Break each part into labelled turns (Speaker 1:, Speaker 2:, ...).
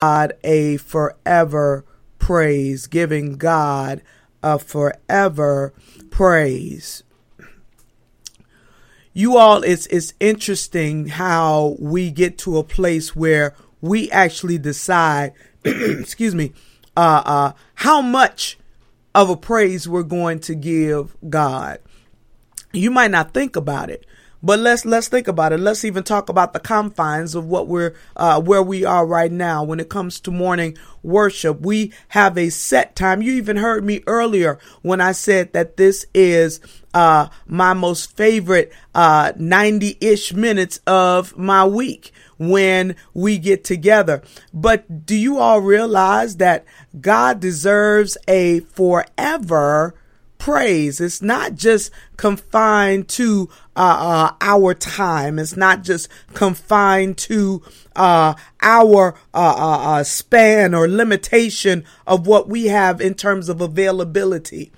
Speaker 1: God a forever praise, giving God a forever praise. You all, it's it's interesting how we get to a place where we actually decide, excuse me, uh, uh, how much of a praise we're going to give God. You might not think about it, but let's let's think about it. Let's even talk about the confines of what we're uh, where we are right now when it comes to morning worship. We have a set time. You even heard me earlier when I said that this is uh, my most favorite uh, 90-ish minutes of my week when we get together. But do you all realize that God deserves a forever praise. It's not just confined to uh, uh, our time. It's not just confined to uh, our uh, uh, uh, span or limitation of what we have in terms of availability.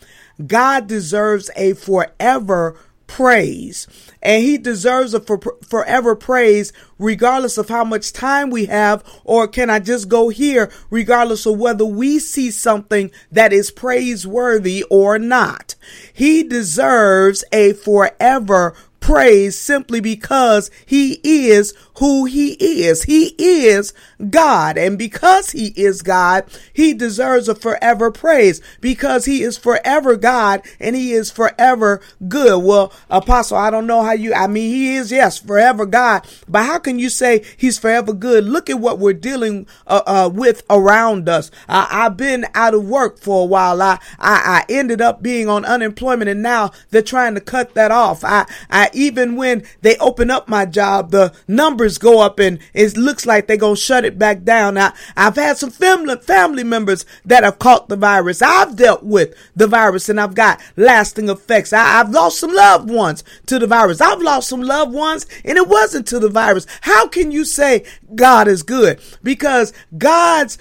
Speaker 1: God deserves a forever praise. And he deserves a for, forever praise regardless of how much time we have, or can I just go here regardless of whether we see something that is praiseworthy or not. He deserves a forever praise simply because he is who he is. He is God. And because he is God, he deserves a forever praise because he is forever God and he is forever good. Well, apostle, I don't know how you, I mean, he is, yes, forever God, but how can you say he's forever good? Look at what we're dealing uh, uh, with around us. I, have been out of work for a while. I, I, I ended up being on unemployment and now they're trying to cut that off. I, I, even when they open up my job, the numbers go up and it looks like they're going to shut it back down. I, I've had some family, family members that have caught the virus. I've dealt with the virus and I've got lasting effects. I, I've lost some loved ones to the virus. I've lost some loved ones and it wasn't to the virus. How can you say God is good? Because God's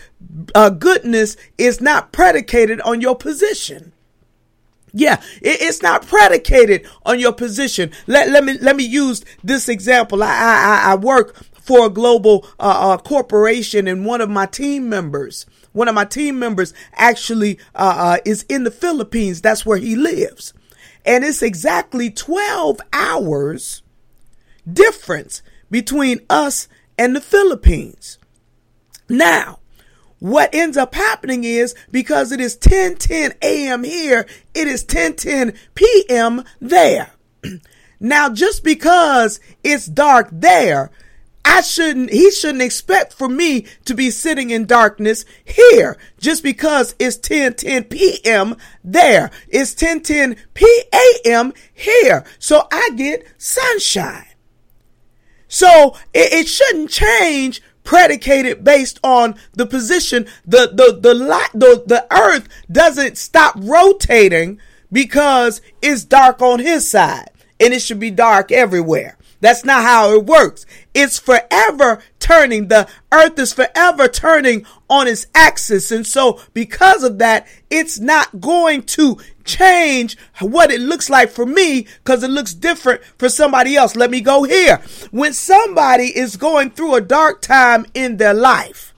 Speaker 1: uh, goodness is not predicated on your position. Yeah, it, it's not predicated on your position. Let, let me let me use this example. I I, I work for a global uh, uh, corporation, and one of my team members, one of my team members, actually uh, uh is in the Philippines. That's where he lives, and it's exactly twelve hours difference between us and the Philippines. Now, what ends up happening is because it is 10 10 a.m. here, it is 10 10 p.m. there. now, just because it's dark there, I shouldn't, he shouldn't expect for me to be sitting in darkness here just because it's 10 10 p.m. there. It's 10 10 p.m. here. So I get sunshine. So it, it shouldn't change predicated based on the position. The, the, the, light, the, the earth doesn't stop rotating because it's dark on his side and it should be dark everywhere. That's not how it works. It's forever turning. The earth is forever turning on its axis. And so because of that, it's not going to change what it looks like for me because it looks different for somebody else. Let me go here. When somebody is going through a dark time in their life,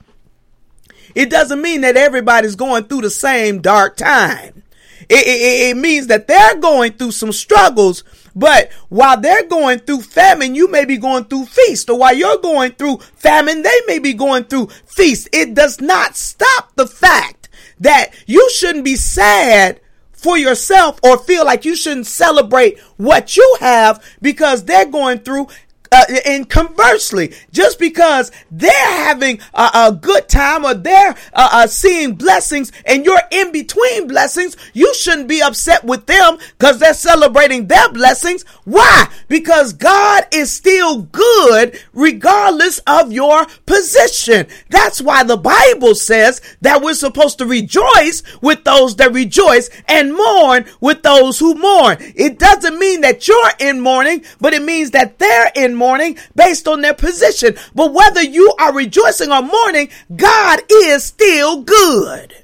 Speaker 1: it doesn't mean that everybody's going through the same dark time. It, it, it means that they're going through some struggles but while they're going through famine, you may be going through feast. Or while you're going through famine, they may be going through feast. It does not stop the fact that you shouldn't be sad for yourself or feel like you shouldn't celebrate what you have because they're going through uh, and conversely, just because they're having a, a good time or they're uh, uh, seeing blessings and you're in between blessings, you shouldn't be upset with them because they're celebrating their blessings. Why? Because God is still good regardless of your position. That's why the Bible says that we're supposed to rejoice with those that rejoice and mourn with those who mourn. It doesn't mean that you're in mourning, but it means that they're in mourning based on their position. But whether you are rejoicing or mourning, God is still good.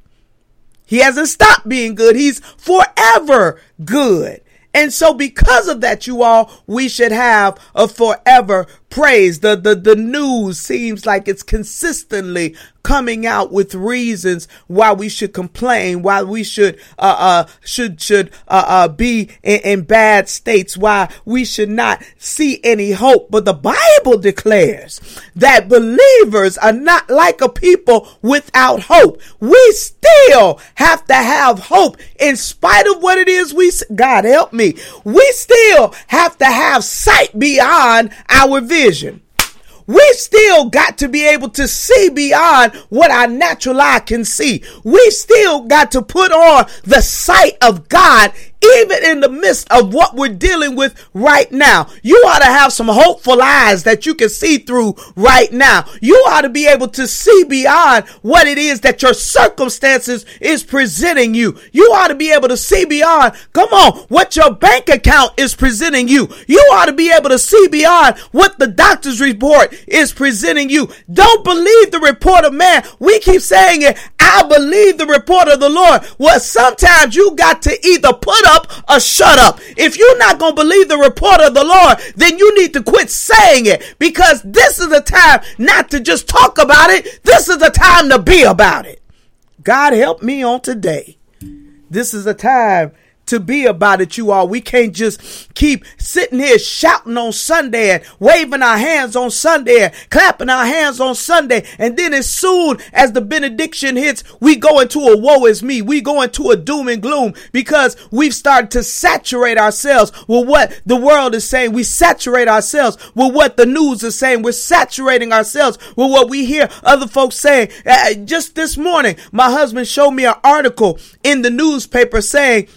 Speaker 1: He hasn't stopped being good. He's forever good. And so because of that, you all, we should have a forever praise. The, the, the news seems like it's consistently coming out with reasons why we should complain, why we should, uh, uh, should, should, uh, uh, be in, in bad states, why we should not see any hope. But the Bible declares that believers are not like a people without hope. We still have to have hope in spite of what it is we, God help me. We still have to have sight beyond our vision we still got to be able to see beyond what our natural eye can see. We still got to put on the sight of God even in the midst of what we're dealing with right now. You ought to have some hopeful eyes that you can see through right now. You ought to be able to see beyond what it is that your circumstances is presenting you. You ought to be able to see beyond, come on, what your bank account is presenting you. You ought to be able to see beyond what the doctor's report is presenting you. Don't believe the report of man. We keep saying it. I believe the report of the Lord. Well, sometimes you got to either put up or shut up. If you're not going to believe the report of the Lord, then you need to quit saying it because this is the time not to just talk about it. This is the time to be about it. God help me on today. This is a time to be about it, you all. We can't just keep sitting here shouting on Sunday and waving our hands on Sunday and clapping our hands on Sunday. And then as soon as the benediction hits, we go into a woe is me. We go into a doom and gloom because we've started to saturate ourselves with what the world is saying. We saturate ourselves with what the news is saying. We're saturating ourselves with what we hear other folks saying. Uh, just this morning, my husband showed me an article in the newspaper saying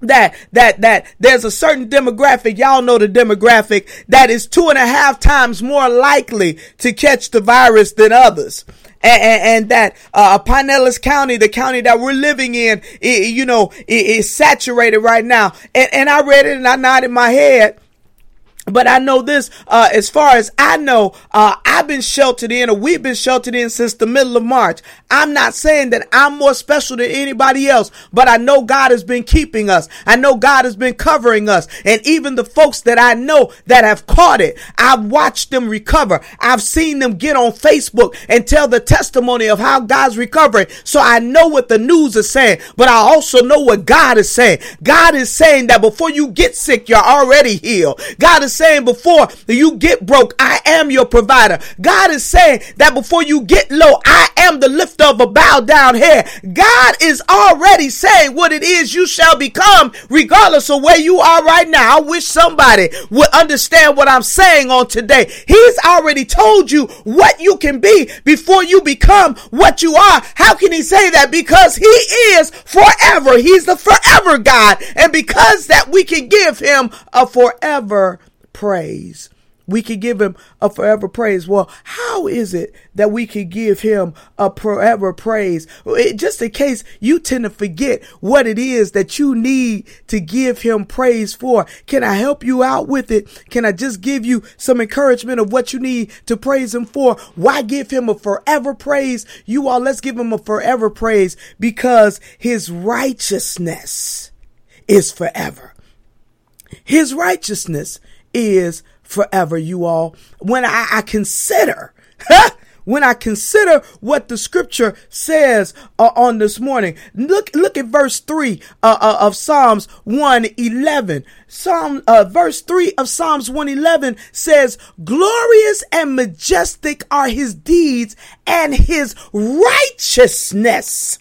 Speaker 1: that that that there's a certain demographic y'all know the demographic that is two and a half times more likely to catch the virus than others and, and, and that uh, Pinellas County, the county that we're living in, it, you know, it, is saturated right now. And, and I read it and I nodded my head but I know this, uh, as far as I know, uh, I've been sheltered in, or we've been sheltered in since the middle of March. I'm not saying that I'm more special than anybody else, but I know God has been keeping us. I know God has been covering us. And even the folks that I know that have caught it, I've watched them recover. I've seen them get on Facebook and tell the testimony of how God's recovering. So I know what the news is saying, but I also know what God is saying. God is saying that before you get sick, you're already healed. God is saying before you get broke, I am your provider. God is saying that before you get low, I am the lifter of a bowed down head. God is already saying what it is you shall become, regardless of where you are right now. I wish somebody would understand what I'm saying on today. He's already told you what you can be before you become what you are. How can he say that? Because he is forever. He's the forever God. And because that we can give him a forever praise. We could give him a forever praise. Well, how is it that we could give him a forever praise? Just in case you tend to forget what it is that you need to give him praise for. Can I help you out with it? Can I just give you some encouragement of what you need to praise him for? Why give him a forever praise? You all, let's give him a forever praise because his righteousness is forever. His righteousness is forever, you all. When I, I consider, when I consider what the scripture says uh, on this morning, look, look at verse three uh, uh, of Psalms 111. Psalm, uh, verse three of Psalms 111 says, glorious and majestic are his deeds and his righteousness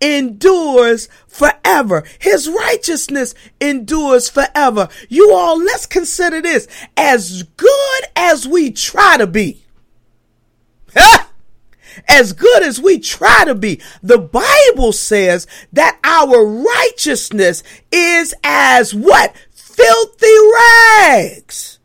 Speaker 1: endures forever. His righteousness endures forever. You all, let's consider this as good as we try to be. as good as we try to be, the Bible says that our righteousness is as what? Filthy rags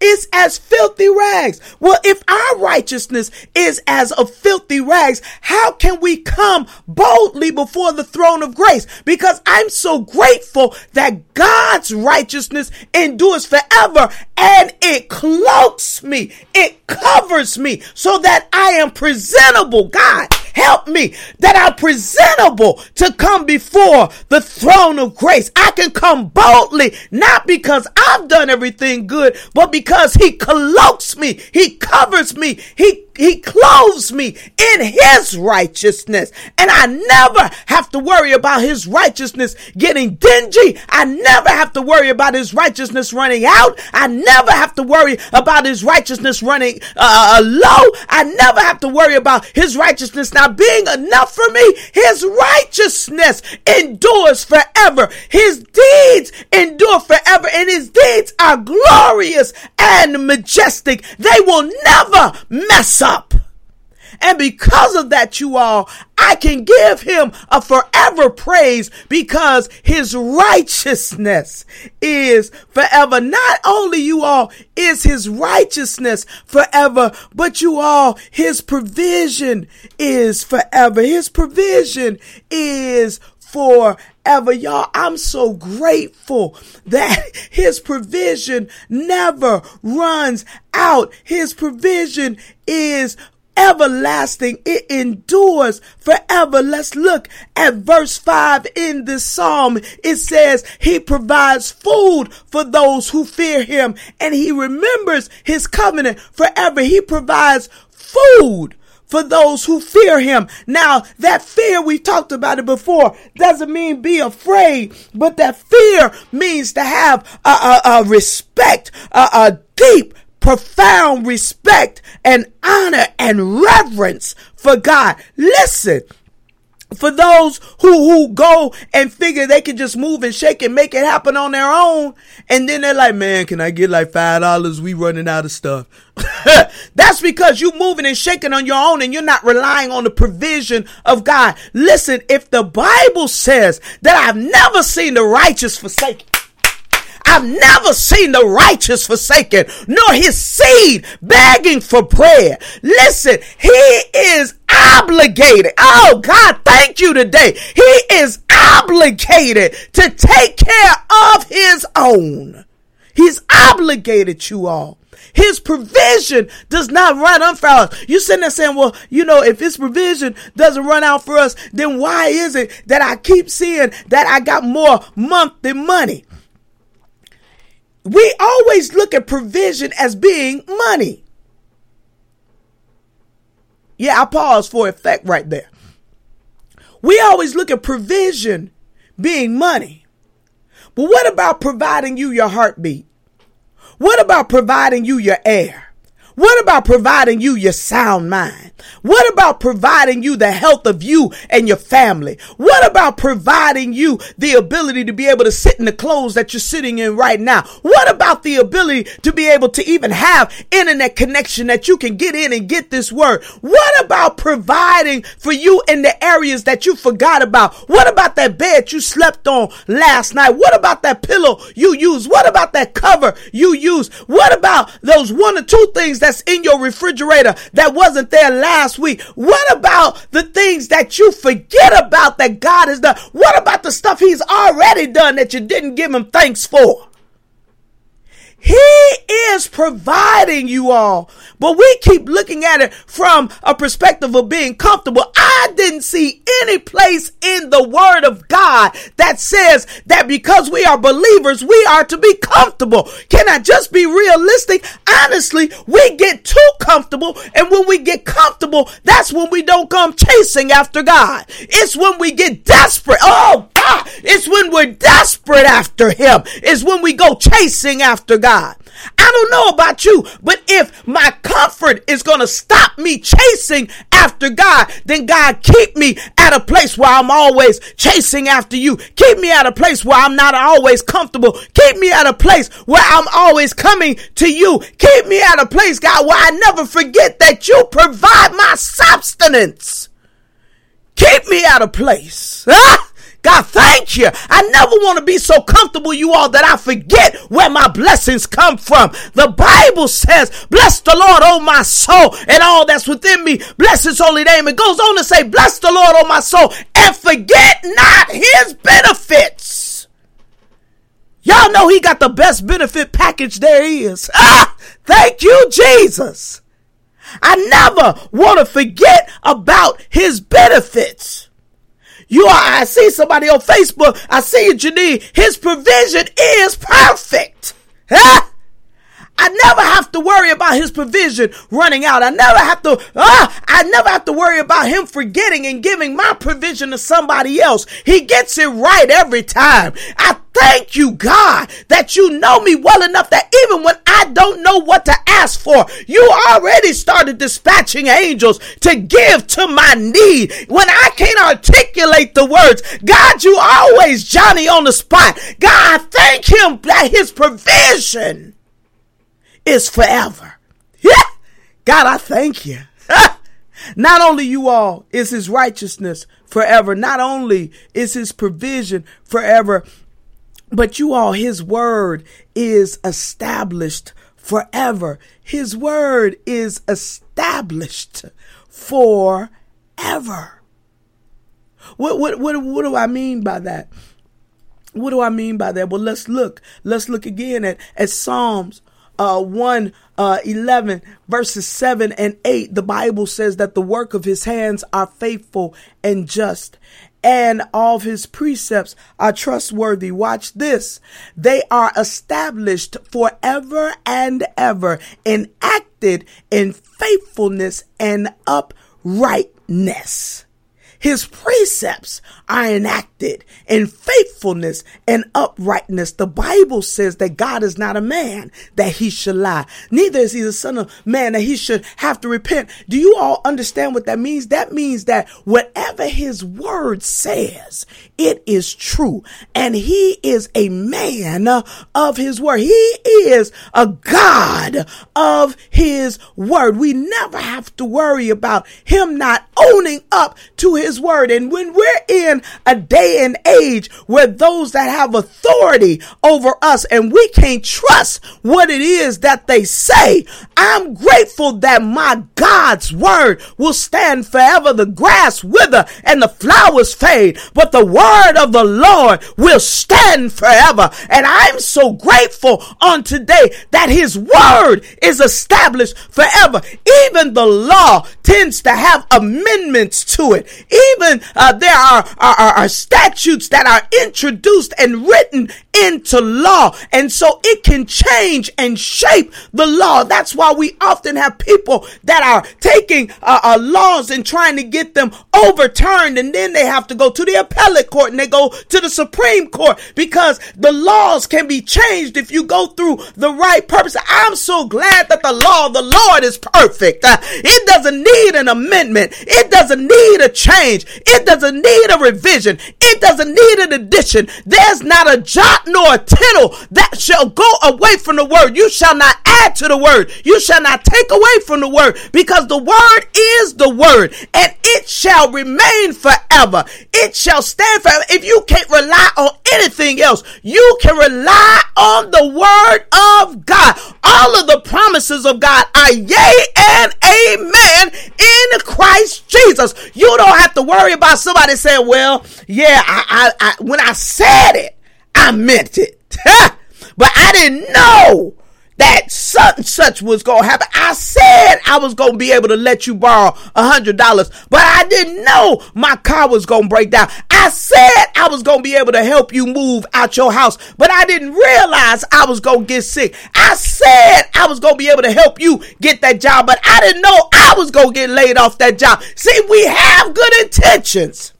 Speaker 1: is as filthy rags. Well, if our righteousness is as of filthy rags, how can we come boldly before the throne of grace? Because I'm so grateful that God's righteousness endures forever and it cloaks me. It covers me so that I am presentable. God Help me that I'm presentable to come before the throne of grace. I can come boldly, not because I've done everything good, but because he cloaks me. He covers me. He he clothes me in his righteousness. And I never have to worry about his righteousness getting dingy. I never have to worry about his righteousness running out. I never have to worry about his righteousness running uh, uh, low. I never have to worry about his righteousness not being enough for me. His righteousness endures forever. His deeds endure forever and his deeds are glorious and majestic. They will never mess up. And because of that, you all, I can give him a forever praise because his righteousness is forever. Not only you all is his righteousness forever, but you all, his provision is forever. His provision is forever. Y'all, I'm so grateful that his provision never runs out. His provision is everlasting. It endures forever. Let's look at verse 5 in this psalm. It says, He provides food for those who fear Him and He remembers His covenant forever. He provides food for those who fear him. Now, that fear, we talked about it before, doesn't mean be afraid, but that fear means to have a, a, a respect, a, a deep, profound respect and honor and reverence for God. Listen, for those who who go and figure they can just move and shake and make it happen on their own. And then they're like man can i get like five dollars? We running out of stuff. That's because you moving and shaking on your own and you're not relying on the provision of god. Listen if the bible says that i've never seen the righteous forsaken I've never seen the righteous forsaken, nor his seed begging for bread. Listen, he is obligated. Oh God, thank you today. He is obligated to take care of his own. He's obligated you all. His provision does not run out for us. You sitting there saying, well, you know, if his provision doesn't run out for us, then why is it that I keep seeing that I got more month than money? We always look at provision as being money. Yeah, I pause for effect right there. We always look at provision being money. But what about providing you your heartbeat? What about providing you your air? What about providing you your sound mind? What about providing you the health of you and your family? What about providing you the ability to be able to sit in the clothes that you're sitting in right now? What about the ability to be able to even have internet connection that you can get in and get this word? What about providing for you in the areas that you forgot about? What about that bed you slept on last night? What about that pillow you used? What about that cover you used? What about those one or two things that's in your refrigerator that wasn't there last week? What about the things that you forget about that God has done? What about the stuff He's already done that you didn't give Him thanks for? He is providing you all. But we keep looking at it from a perspective of being comfortable. I didn't see any place in the word of God that says that because we are believers, we are to be comfortable. Can I just be realistic? Honestly, we get too comfortable. And when we get comfortable, that's when we don't come chasing after God. It's when we get desperate. Oh God, it's when we're desperate after Him. It's when we go chasing after God. I don't know about you, but if my comfort is going to stop me chasing after God, then God keep me at a place where I'm always chasing after you. Keep me at a place where I'm not always comfortable. Keep me at a place where I'm always coming to you. Keep me at a place, God, where I never forget that you provide my substance. Keep me at a place. Ah! God, thank you. I never want to be so comfortable, you all, that I forget where my blessings come from. The Bible says, Bless the Lord, oh my soul, and all that's within me. Bless his holy name. It goes on to say, Bless the Lord, oh my soul, and forget not his benefits. Y'all know he got the best benefit package there is. Ah, thank you, Jesus. I never want to forget about his benefits. You are, I see somebody on Facebook. I see you, Janine. His provision is perfect. Huh? I never have to worry about his provision running out. I never have to, ah, I never have to worry about him forgetting and giving my provision to somebody else. He gets it right every time. I thank you, God, that you know me well enough that even when I don't know what to ask for, you already started dispatching angels to give to my need. When I can't articulate the words, God, you always Johnny on the spot. God, I thank him that his provision is forever. Yeah. God, I thank you. Not only you all is his righteousness forever. Not only is his provision forever, but you all, his word is established forever. His word is established forever. What, what, what, what do I mean by that? What do I mean by that? Well, let's look. Let's look again at, at Psalms uh, 1 uh, 11 verses 7 and 8 the bible says that the work of his hands are faithful and just and all his precepts are trustworthy. Watch this. They are established forever and ever enacted in faithfulness and uprightness his precepts are enacted in faithfulness and uprightness. The Bible says that God is not a man that he should lie. Neither is he the son of man that he should have to repent. Do you all understand what that means? That means that whatever his word says, it is true. And he is a man of his word. He is a God of his word. We never have to worry about him not owning up to his his word. And when we're in a day and age where those that have authority over us and we can't trust what it is that they say, I'm grateful that my God's word will stand forever. The grass wither and the flowers fade, but the word of the Lord will stand forever. And I'm so grateful on today that his word is established forever. Even the law tends to have amendments to it even uh, there are, are, are statutes that are introduced and written into law. And so it can change and shape the law. That's why we often have people that are taking uh, uh, laws and trying to get them overturned. And then they have to go to the appellate court and they go to the Supreme Court because the laws can be changed if you go through the right purpose. I'm so glad that the law of the Lord is perfect. Uh, it doesn't need an amendment. It doesn't need a change. It doesn't need a revision. It doesn't need an addition. There's not a jot nor a tittle that shall go away from the word. You shall not add to the word. You shall not take away from the word because the word is the word and it shall remain forever. It shall stand forever. If you can't rely on anything else, you can rely on the word of God. All of the promises of God are yea and amen in Christ Jesus. You don't have to worry about somebody saying, well, yeah, I, I, I when I said it, I meant it. but I didn't know that such and such was going to happen. I said I was going to be able to let you borrow a hundred dollars, but I didn't know my car was going to break down. I said I was going to be able to help you move out your house, but I didn't realize I was going to get sick. I said I was going to be able to help you get that job, but I didn't know I was going to get laid off that job. See, we have good intentions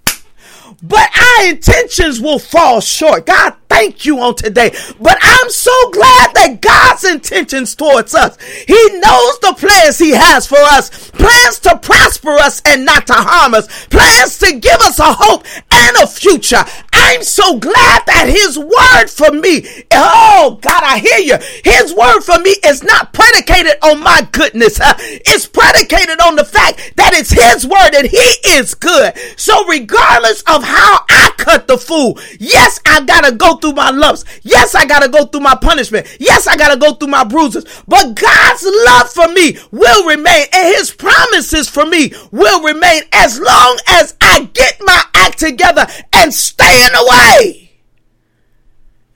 Speaker 1: but our intentions will fall short. God, thank you on today. But I'm so glad that God's intentions towards us, He knows the plans He has for us plans to prosper us and not to harm us, plans to give us a hope and a future. I'm so glad that His word for me, oh God, I hear you. His word for me is not predicated on my goodness, it's predicated on the fact that it's His word and He is good. So, regardless of how I cut the fool, yes, I gotta go through my lumps. Yes, I gotta go through my punishment. Yes, I gotta go through my bruises. But God's love for me will remain and His promises for me will remain as long as I get my act together and stay in the way.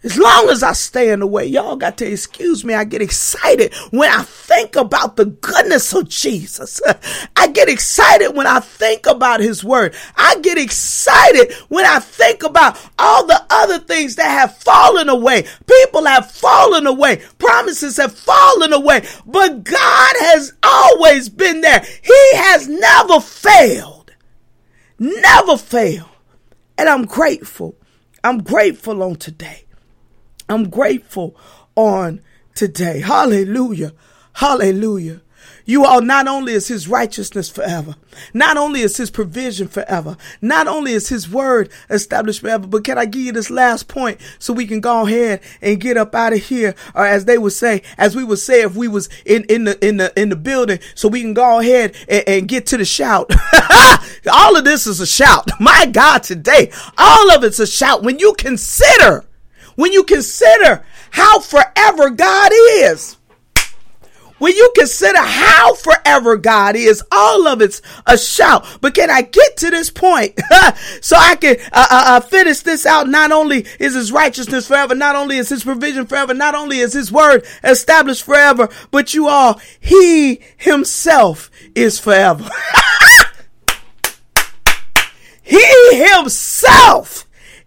Speaker 1: As long as I stay in the way, y'all got to excuse me. I get excited when I think about the goodness of Jesus. I get excited when I think about his word. I get excited when I think about all the other things that have fallen away. People have fallen away. Promises have fallen away. But God has always been there. He has never failed. Never failed. And I'm grateful. I'm grateful on today. I'm grateful on today. Hallelujah. Hallelujah. You all, not only is his righteousness forever, not only is his provision forever, not only is his word established forever, but can I give you this last point so we can go ahead and get up out of here? Or as they would say, as we would say if we was in, in the, in the, in the building, so we can go ahead and, and get to the shout. all of this is a shout. My God, today, all of it's a shout. When you consider when you consider how forever God is. When you consider how forever God is, all of it's a shout. But can I get to this point so I can uh, uh, uh, finish this out? Not only is His righteousness forever, not only is His provision forever, not only is His word established forever, but you all, He Himself is forever. he Himself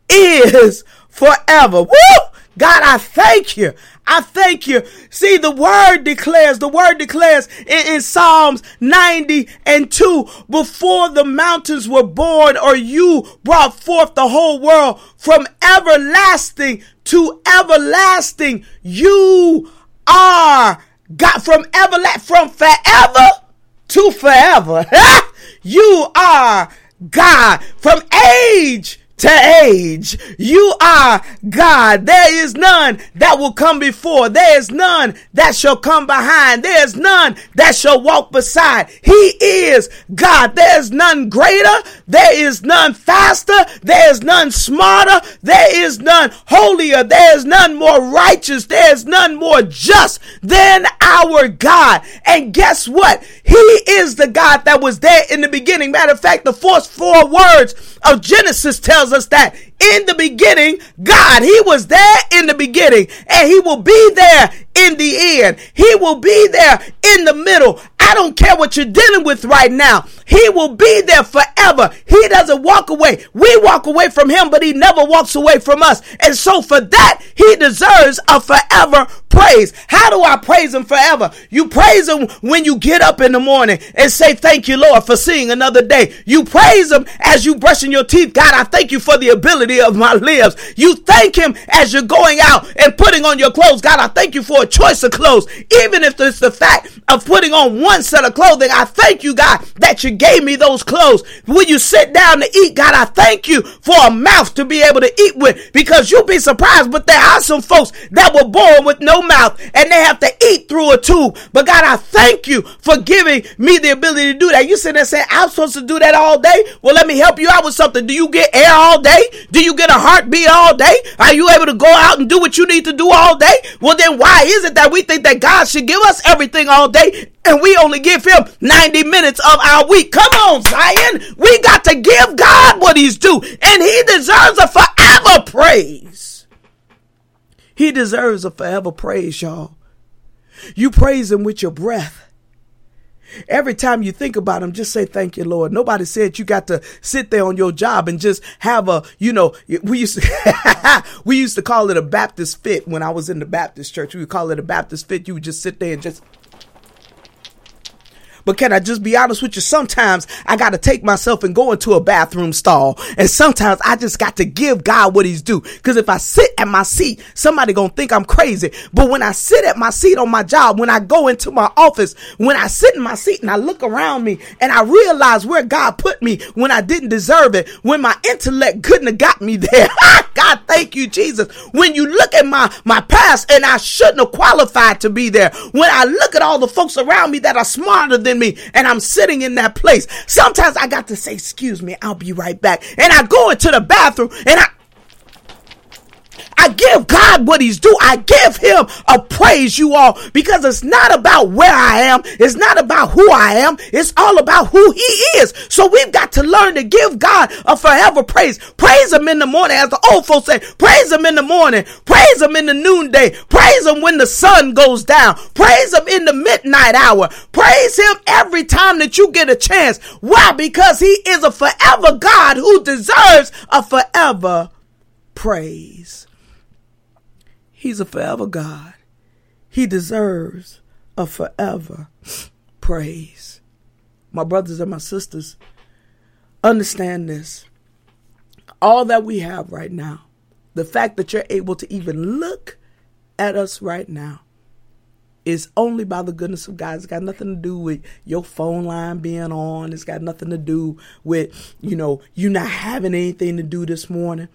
Speaker 1: is forever. Woo! God, I thank you. I thank you. See, the word declares, the word declares in, in, Psalms 90 and 2, before the mountains were born or you brought forth the whole world from everlasting to everlasting, you are God from everlasting, from forever to forever. you are God from age to age. You are God. There is none that will come before. There is none that shall come behind. There is none that shall walk beside. He is God. There is none greater. There is none faster. There is none smarter. There is none holier. There is none more righteous. There is none more just than our God. And guess what? He is the God that was there in the beginning. Matter of fact, the first four words of Genesis tells us that in the beginning, God, He was there in the beginning and He will be there in the end. He will be there in the middle. I don't care what you're dealing with right now. He will be there forever. He doesn't walk away. We walk away from him, but he never walks away from us. And so for that, he deserves a forever praise. How do I praise him forever? You praise him when you get up in the morning and say, thank you, Lord, for seeing another day. You praise him as you brushing your teeth. God, I thank you for the ability of my limbs. You thank him as you're going out and putting on your clothes. God, I thank you for a choice of clothes. Even if it's the fact of putting on one set of clothing, I thank you, God, that you gave me those clothes. When you sit down to eat, God, I thank you for a mouth to be able to eat with because you'll be surprised, but there are some folks that were born with no mouth and they have to eat through a tube. But God, I thank you for giving me the ability to do that. You sit there saying, I'm supposed to do that all day. Well, let me help you out with something. Do you get air all day? Do you get a heartbeat all day? Are you able to go out and do what you need to do all day? Well, then why is it that we think that God should give us everything all day and we only give him 90 minutes of our week. Come on, Zion. We got to give God what he's due, and he deserves a forever praise. He deserves a forever praise, y'all. You praise him with your breath. Every time you think about him, just say thank you, Lord. Nobody said you got to sit there on your job and just have a, you know, we used to, we used to call it a Baptist fit when I was in the Baptist church. We would call it a Baptist fit. You would just sit there and just but can I just be honest with you? Sometimes I got to take myself and go into a bathroom stall. And sometimes I just got to give God what he's due. Cause if I sit at my seat, somebody gonna think I'm crazy. But when I sit at my seat on my job, when I go into my office, when I sit in my seat and I look around me and I realize where God put me when I didn't deserve it, when my intellect couldn't have got me there. Ah, God, thank you, Jesus. When you look at my, my past and I shouldn't have qualified to be there. When I look at all the folks around me that are smarter than me and I'm sitting in that place. Sometimes I got to say, excuse me, I'll be right back. And I go into the bathroom and I, I give God what he's due. I give him a praise, you all, because it's not about where I am. It's not about who I am. It's all about who he is. So we've got to learn to give God a forever praise. Praise him in the morning, as the old folks say, praise him in the morning, praise him in the noonday, praise him when the sun goes down, praise him in the midnight hour, praise him every time that you get a chance. Why? Because he is a forever God who deserves a forever praise. He's a forever God. He deserves a forever praise. My brothers and my sisters, understand this. All that we have right now, the fact that you're able to even look at us right now, is only by the goodness of God. It's got nothing to do with your phone line being on. It's got nothing to do with, you know, you not having anything to do this morning.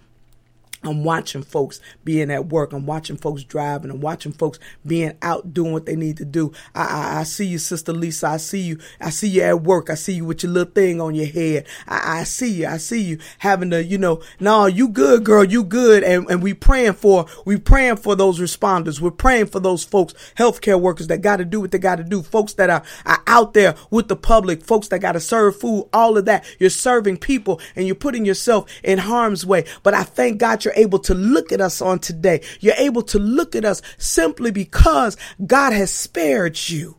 Speaker 1: I'm watching folks being at work. I'm watching folks driving. I'm watching folks being out doing what they need to do. I, I, I, see you, Sister Lisa. I see you. I see you at work. I see you with your little thing on your head. I, I see you. I see you having to, you know, no, you good, girl. You good. And, and we praying for, we praying for those responders. We're praying for those folks, healthcare workers that got to do what they got to do. Folks that are, are out there with the public, folks that got to serve food, all of that. You're serving people and you're putting yourself in harm's way. But I thank God you're you're able to look at us on today. You're able to look at us simply because God has spared you.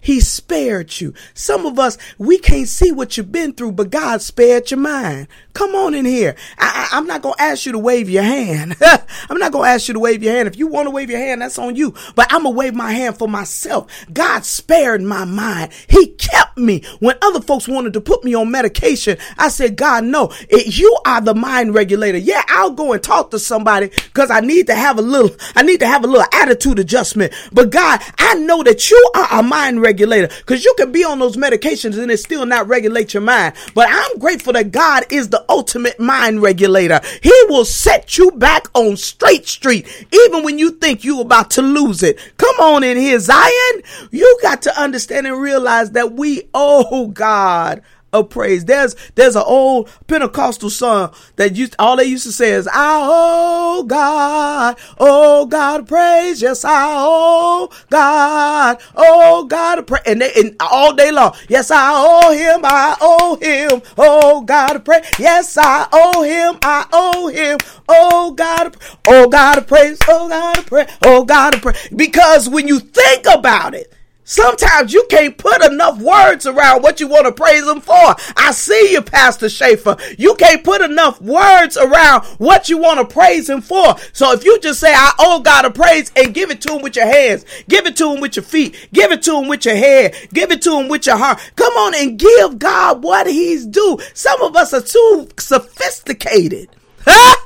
Speaker 1: He spared you. Some of us, we can't see what you've been through, but God spared your mind. Come on in here. I, am not going to ask you to wave your hand. I'm not going to ask you to wave your hand. If you want to wave your hand, that's on you. But I'm going to wave my hand for myself. God spared my mind. He kept me. When other folks wanted to put me on medication, I said, God, no, it, you are the mind regulator. Yeah, I'll go and talk to somebody because I need to have a little, I need to have a little attitude adjustment. But God, I know that you are a mind regulator because you can be on those medications and it still not regulate your mind. But I'm grateful that God is the ultimate mind regulator. He will set you back on straight street, even when you think you're about to lose it. Come on in here, Zion. You got to understand and realize that we owe God of praise. There's there's an old Pentecostal song that used all they used to say is I owe God, oh God praise, yes I owe God, oh God praise, and, they, and all day long, yes I owe Him, I owe Him, oh God of praise, yes I owe Him, I owe Him, oh God, oh God of praise, oh God praise, oh God praise, because when you think about it. Sometimes you can't put enough words around what you want to praise him for. I see you, Pastor Schaefer. You can't put enough words around what you want to praise him for. So if you just say, I owe God a praise and give it to him with your hands, give it to him with your feet, give it to him with your head, give it to him with your heart. Come on and give God what he's due. Some of us are too sophisticated. Huh?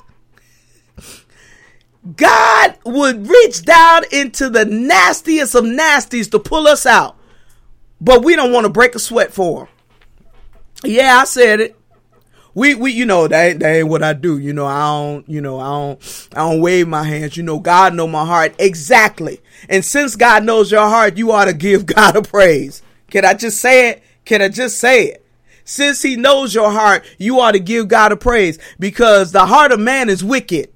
Speaker 1: God would reach down into the nastiest of nasties to pull us out. But we don't want to break a sweat for him. Yeah, I said it. We, we, you know, that ain't, that ain't what I do. You know, I don't, you know, I don't, I don't wave my hands. You know, God know my heart exactly. And since God knows your heart, you ought to give God a praise. Can I just say it? Can I just say it? Since he knows your heart, you ought to give God a praise because the heart of man is wicked.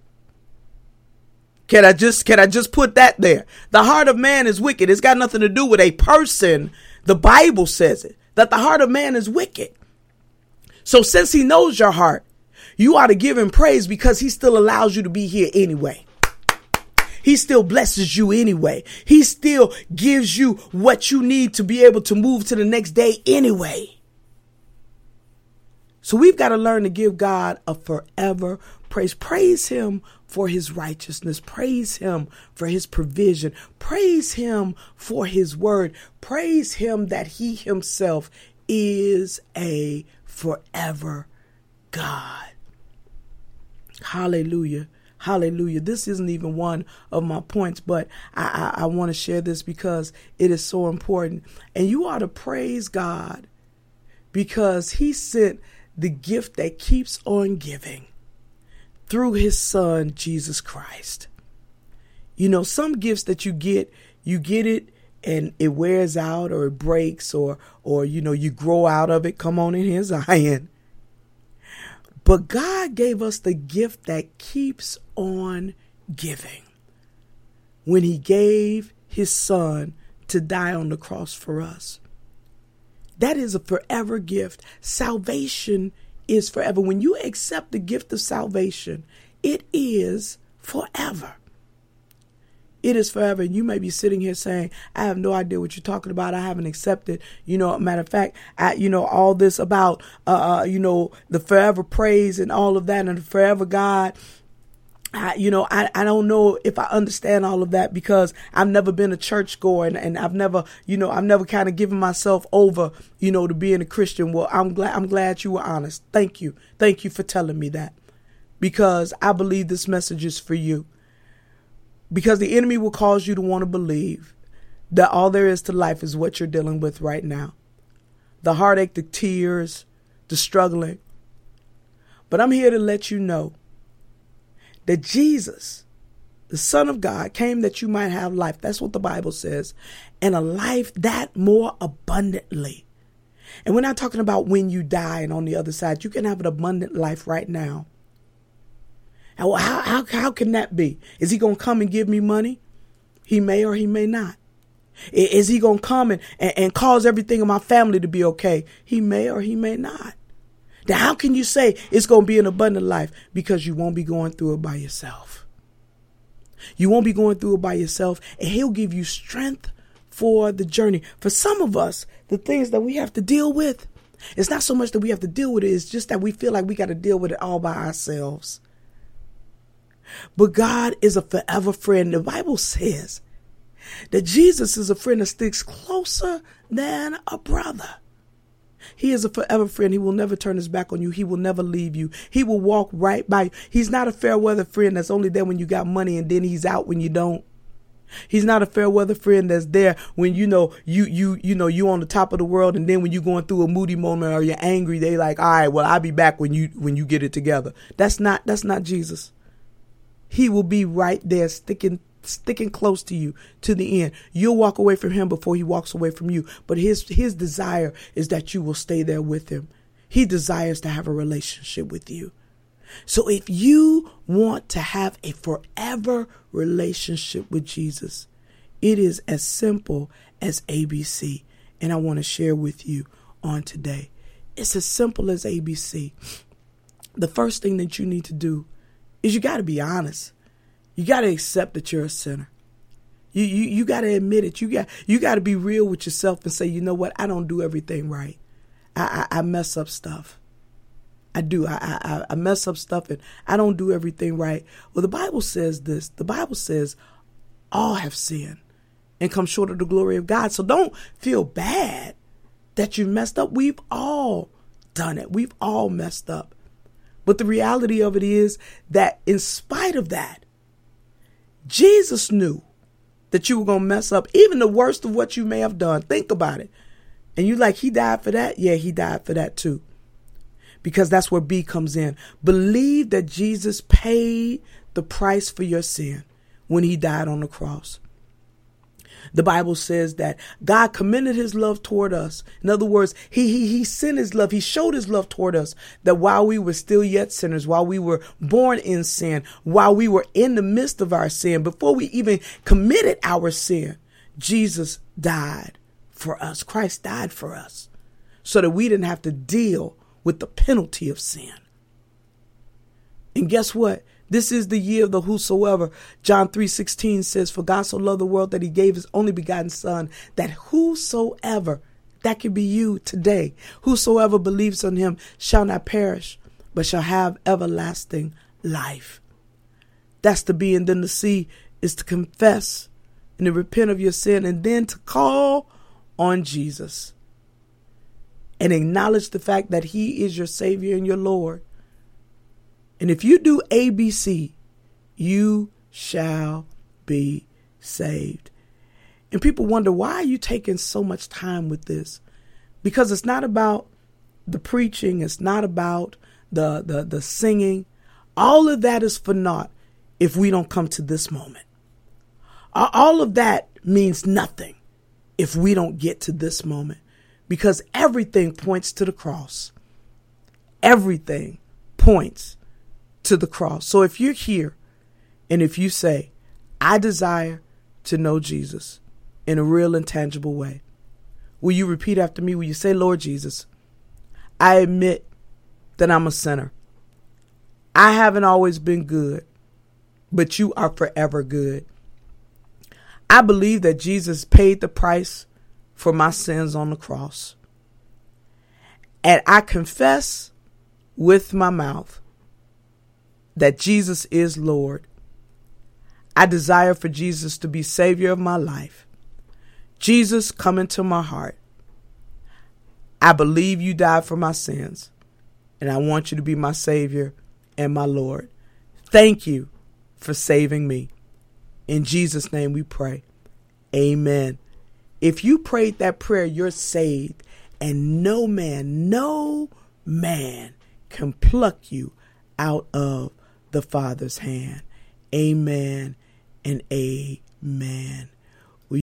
Speaker 1: Can I just can I just put that there? The heart of man is wicked. It's got nothing to do with a person. The Bible says it that the heart of man is wicked. So since he knows your heart, you ought to give him praise because he still allows you to be here anyway. He still blesses you anyway. He still gives you what you need to be able to move to the next day anyway. So we've got to learn to give God a forever praise. Praise him for his righteousness. Praise him for his provision. Praise him for his word. Praise him that he himself is a forever God. Hallelujah. Hallelujah. This isn't even one of my points, but I, I, I want to share this because it is so important. And you ought to praise God because he sent the gift that keeps on giving through his son, Jesus Christ. You know, some gifts that you get, you get it and it wears out or it breaks or or you know you grow out of it come on in his zion but god gave us the gift that keeps on giving when he gave his son to die on the cross for us. That is a forever gift. Salvation is forever. When you accept the gift of salvation, it is forever. It is forever. And you may be sitting here saying, I have no idea what you're talking about. I haven't accepted, you know, matter of fact, I, you know, all this about, uh, uh, you know, the forever praise and all of that and the forever God. I, you know, I, I don't know if I understand all of that because I've never been a church goer and, and I've never, you know, I've never kind of given myself over, you know, to being a Christian. Well, I'm glad, I'm glad you were honest. Thank you. Thank you for telling me that because I believe this message is for you. Because the enemy will cause you to want to believe that all there is to life is what you're dealing with right now the heartache, the tears, the struggling. But I'm here to let you know that Jesus, the Son of God, came that you might have life. That's what the Bible says. And a life that more abundantly. And we're not talking about when you die and on the other side. You can have an abundant life right now. How, how, how can that be? Is he going to come and give me money? He may or he may not. Is he going to come and, and, and cause everything in my family to be okay? He may or he may not. Now, how can you say it's going to be an abundant life? Because you won't be going through it by yourself. You won't be going through it by yourself, and He'll give you strength for the journey. For some of us, the things that we have to deal with, it's not so much that we have to deal with it, it's just that we feel like we got to deal with it all by ourselves. But God is a forever friend. The Bible says that Jesus is a friend that sticks closer than a brother. He is a forever friend. He will never turn his back on you. He will never leave you. He will walk right by you. He's not a fair weather friend that's only there when you got money and then he's out when you don't. He's not a fair weather friend that's there when you know you you you know you on the top of the world and then when you're going through a moody moment or you're angry, they like, all right, well I'll be back when you when you get it together. That's not that's not Jesus. He will be right there sticking sticking close to you to the end. You'll walk away from him before he walks away from you. But his his desire is that you will stay there with him. He desires to have a relationship with you. So if you want to have a forever relationship with Jesus, it is as simple as ABC. And I want to share with you on today. It's as simple as ABC. The first thing that you need to do is you got to be honest. You got to accept that you're a sinner. You you you got to admit it. You got you got to be real with yourself and say, you know what? I don't do everything right. I I, I mess up stuff. I do. I, I I mess up stuff and I don't do everything right. Well, the Bible says this. The Bible says all have sinned and come short of the glory of God. So don't feel bad that you messed up. We've all done it. We've all messed up. But the reality of it is that in spite of that, Jesus knew that you were going to mess up even the worst of what you may have done. Think about it. And you like, he died for that? Yeah, he died for that too. Because that's where B comes in. Believe that Jesus paid the price for your sin when he died on the cross. The Bible says that God commended his love toward us. In other words, he, he, he sent his love. He showed his love toward us that while we were still yet sinners, while we were born in sin, while we were in the midst of our sin, before we even committed our sin, Jesus died for us. Christ died for us so that we didn't have to deal with the penalty of sin. And guess what? This is the year of the whosoever. John 3:16 says, "For God so loved the world that he gave his only begotten son, that whosoever, that could be you today, whosoever believes on him shall not perish, but shall have everlasting life." That's the B and then the C is to confess and to repent of your sin and then to call on Jesus and acknowledge the fact that he is your savior and your Lord and if you do ABC, you shall be saved. And people wonder, why are you taking so much time with this? Because it's not about the preaching, it's not about the, the, the singing. All of that is for naught if we don't come to this moment. All of that means nothing if we don't get to this moment because everything points to the cross. Everything points to the cross. So if you're here And if you say, I desire to know Jesus in a real and tangible way, will you repeat after me? Will you say, Lord Jesus, I admit that I'm a sinner. I haven't always been good, but you are forever good. I believe that Jesus paid the price for my sins on the cross. And I confess with my mouth that Jesus is Lord. I desire for Jesus to be Savior of my life. Jesus, come into my heart. I believe you died for my sins, and I want you to be my Savior and my Lord. Thank you for saving me. In Jesus' name we pray. Amen. If you prayed that prayer, you're saved, and no man, no man can pluck you out of the Father's hand. Amen and amen.